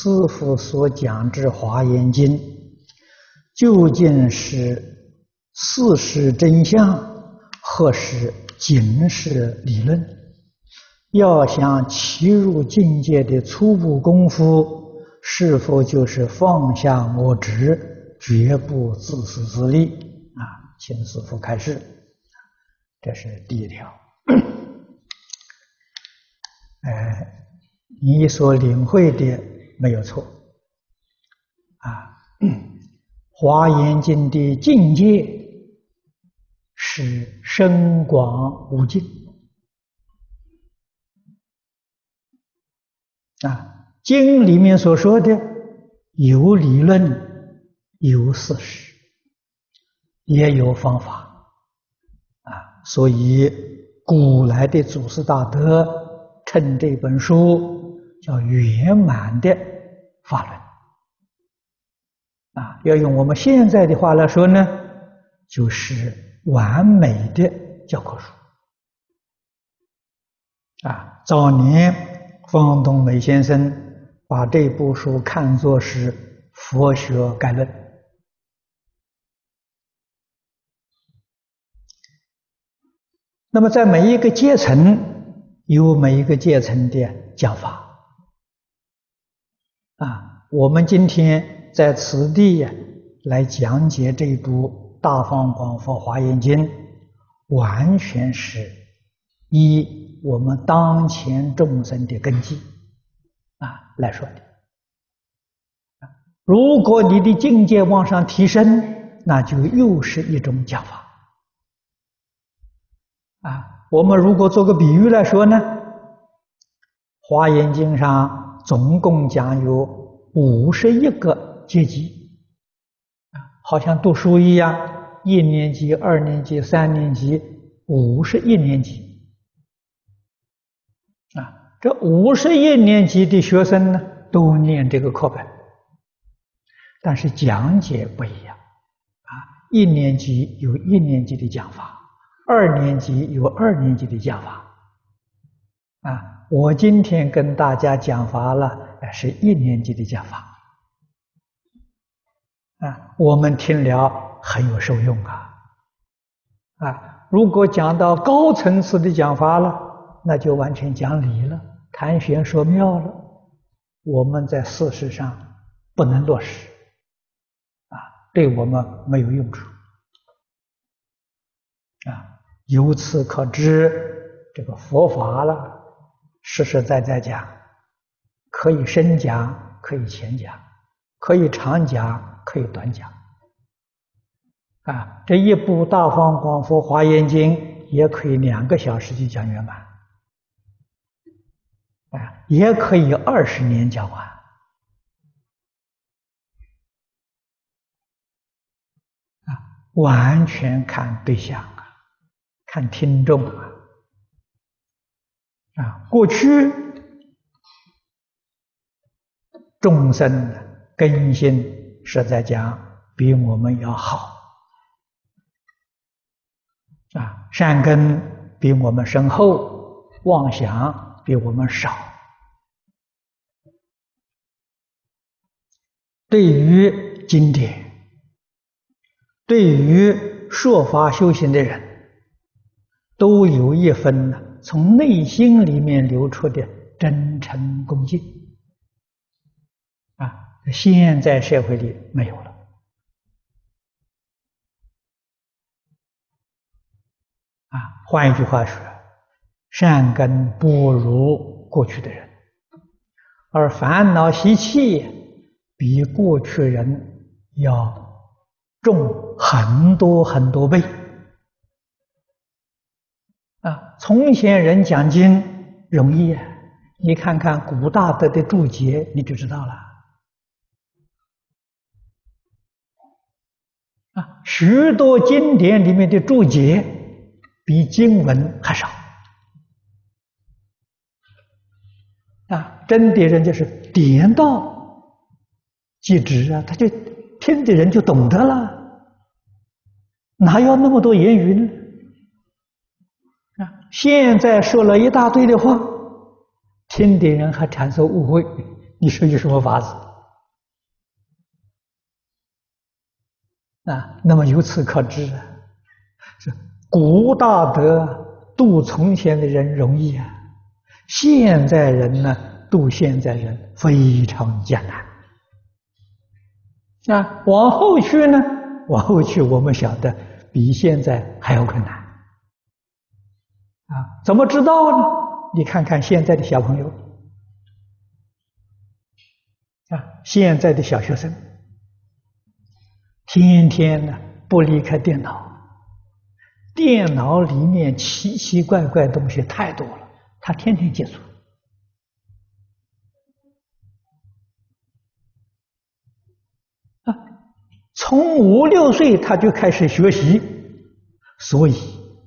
师父所讲之《华严经》，究竟是事实真相，或是警示理论？要想契入境界的初步功夫，是否就是放下我执，绝不自私自利？啊，请师父开示。这是第一条。哎，你所领会的没有错。啊，《华严经》的境界是深广无尽。啊，经里面所说的有理论，有事实，也有方法。啊，所以古来的祖师大德称这本书叫圆满的法轮。啊，要用我们现在的话来说呢，就是完美的教科书。啊，早年方东美先生把这部书看作是佛学概论。那么，在每一个阶层有每一个阶层的讲法啊。我们今天在此地呀来讲解这部《大方广佛华严经》，完全是以我们当前众生的根基啊来说的。如果你的境界往上提升，那就又是一种讲法。啊，我们如果做个比喻来说呢，《华严经》上总共讲有五十一个阶级，啊，好像读书一样，一年级、二年级、三年级，五十一年级，啊，这五十一年级的学生呢，都念这个课本，但是讲解不一样，啊，一年级有一年级的讲法。二年级有二年级的讲法，啊，我今天跟大家讲法了，是一年级的讲法，啊，我们听了很有受用啊，啊，如果讲到高层次的讲法了，那就完全讲理了，谈玄说妙了，我们在事实上不能落实，啊，对我们没有用处，啊。由此可知，这个佛法了，实实在在讲，可以深讲，可以浅讲，可以长讲，可以短讲。啊，这一部《大方广佛华严经》也可以两个小时就讲圆满，啊，也可以二十年讲完，啊，完全看对象啊。看听众啊，啊，过去众生的根性实在讲比我们要好，啊，善根比我们深厚，妄想比我们少。对于经典，对于说法修行的人。都有一分呢，从内心里面流出的真诚恭敬啊，现在社会里没有了啊。换一句话说，善根不如过去的人，而烦恼习气比过去人要重很多很多倍。啊，从前人讲经容易啊，你看看古大德的注解，你就知道了。啊，许多经典里面的注解比经文还少。啊，真的人就是点到即止啊，他就听的人就懂得了，哪有那么多言语呢？现在说了一大堆的话，听的人还产生误会，你说有什么法子？啊，那么由此可知啊，是古大德度从前的人容易啊，现在人呢度现在人非常艰难。啊，往后去呢，往后去我们晓得比现在还要困难。啊，怎么知道呢？你看看现在的小朋友，啊，现在的小学生。天天呢不离开电脑，电脑里面奇奇怪怪东西太多了，他天天接触。啊，从五六岁他就开始学习，所以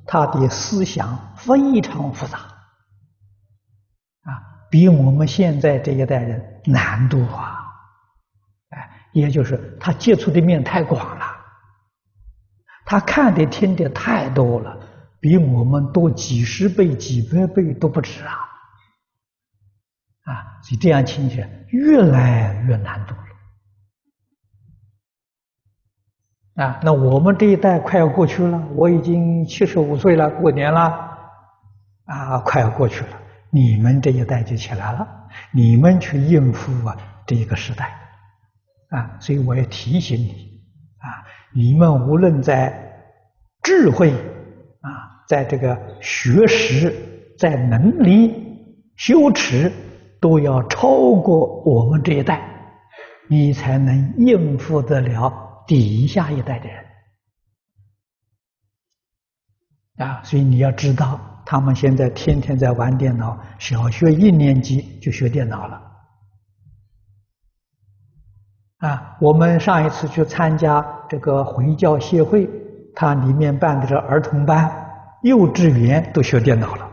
他的思想非常复杂，啊，比我们现在这一代人难度啊。哎也就是他接触的面太广了，他看的听的太多了，比我们多几十倍、几百倍都不止啊！啊，所以这样听起来越来越难度。啊，那我们这一代快要过去了，我已经七十五岁了，过年了，啊，快要过去了，你们这一代就起来了，你们去应付啊这一个时代。啊，所以我要提醒你，啊，你们无论在智慧，啊，在这个学识，在能力、修持，都要超过我们这一代，你才能应付得了底下一代的人。啊，所以你要知道，他们现在天天在玩电脑，小学一年级就学电脑了。啊，我们上一次去参加这个回教协会，它里面办的这儿童班、幼稚园都学电脑了。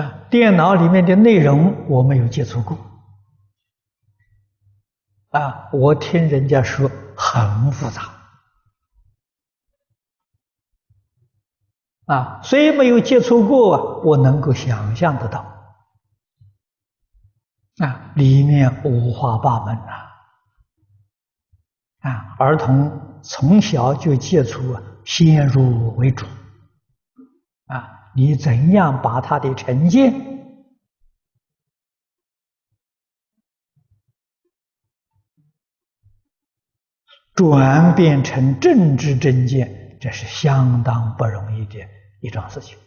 啊，电脑里面的内容我没有接触过。啊，我听人家说很复杂。啊，虽没有接触过，我能够想象得到。啊，里面五花八门呐！啊，儿童从小就接触啊先入为主，啊，你怎样把他的成见转变成正知正见，这是相当不容易的一桩事情。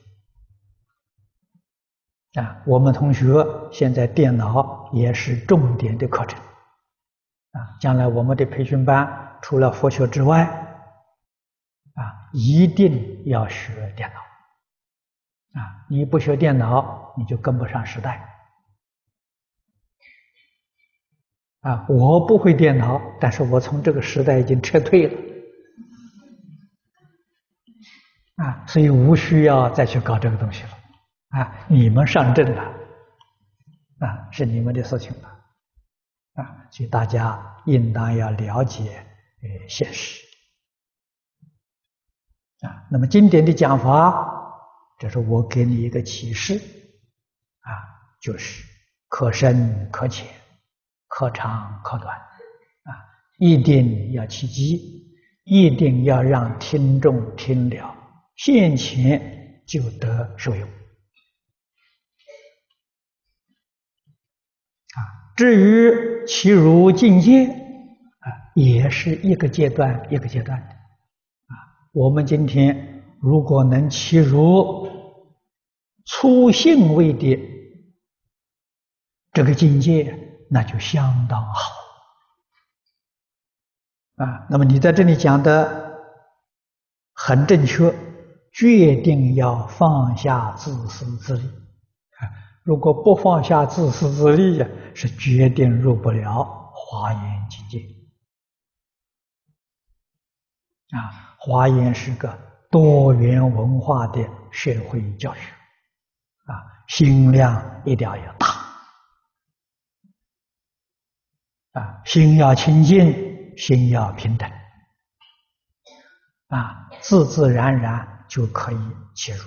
啊，我们同学现在电脑也是重点的课程，啊，将来我们的培训班除了佛学之外，啊，一定要学电脑，啊，你不学电脑，你就跟不上时代，啊，我不会电脑，但是我从这个时代已经撤退了，啊，所以无需要再去搞这个东西了。啊，你们上阵了，啊，是你们的事情了，啊，所以大家应当要了解呃现实，啊，那么经典的讲法，这是我给你一个启示，啊，就是可深可浅，可长可短，啊，一定要契机，一定要让听众听了，现前就得受用。啊至于其如境界啊，也是一个阶段一个阶段的啊。我们今天如果能其如初性位的这个境界，那就相当好啊。那么你在这里讲的很正确，决定要放下自私自利啊。如果不放下自私自利呀，是决定入不了华严境界。啊，华严是个多元文化的社会教学，啊，心量一定要大，啊，心要清净，心要平等，啊，自自然然就可以切入。